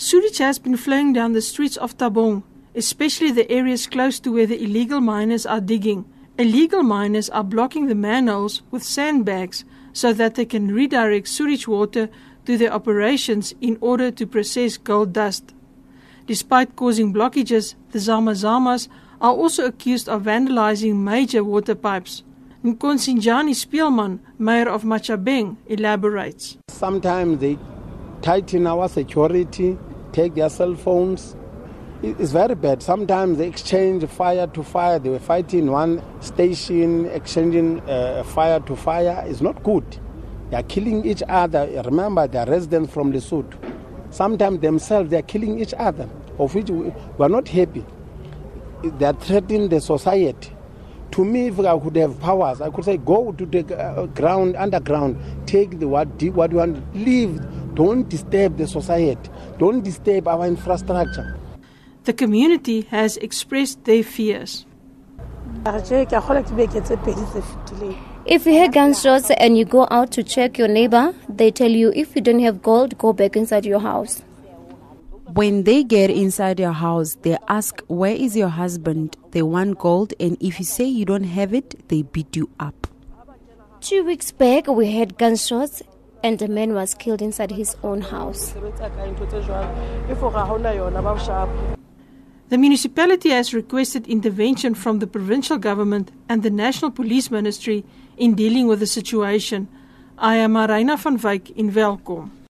Sewage has been flowing down the streets of Thabong, especially the areas close to where the illegal miners are digging. Illegal miners are blocking the manholes with sandbags so that they can redirect sewage water to their operations in order to process gold dust. Despite causing blockages, the Zamazamas are also accused of vandalizing major water pipes. Nkosinjani Speelman, mayor of Matjhabeng, elaborates. Sometimes they tighten our security, take their cell phones. It's very bad. Sometimes they exchange fire to fire. They were fighting one station, exchanging uh, fire to fire. It's not good. They are killing each other. Remember, they are residents from Lesotho. Sometimes themselves, they are killing each other, of which we are not happy. They are threatening the society. To me, if I could have powers, I could say, go to the uh, ground, underground, take the what, what you want, leave. Don't disturb the society. Don't disturb our infrastructure. The community has expressed their fears. If you hear gunshots and you go out to check your neighbor, they tell you if you don't have gold, go back inside your house. When they get inside your house, they ask, Where is your husband? They want gold, and if you say you don't have it, they beat you up. Two weeks back, we had gunshots, and a man was killed inside his own house. The municipality has requested intervention from the provincial government and the National Police Ministry in dealing with the situation. I am Marina van Wyk in Welkom.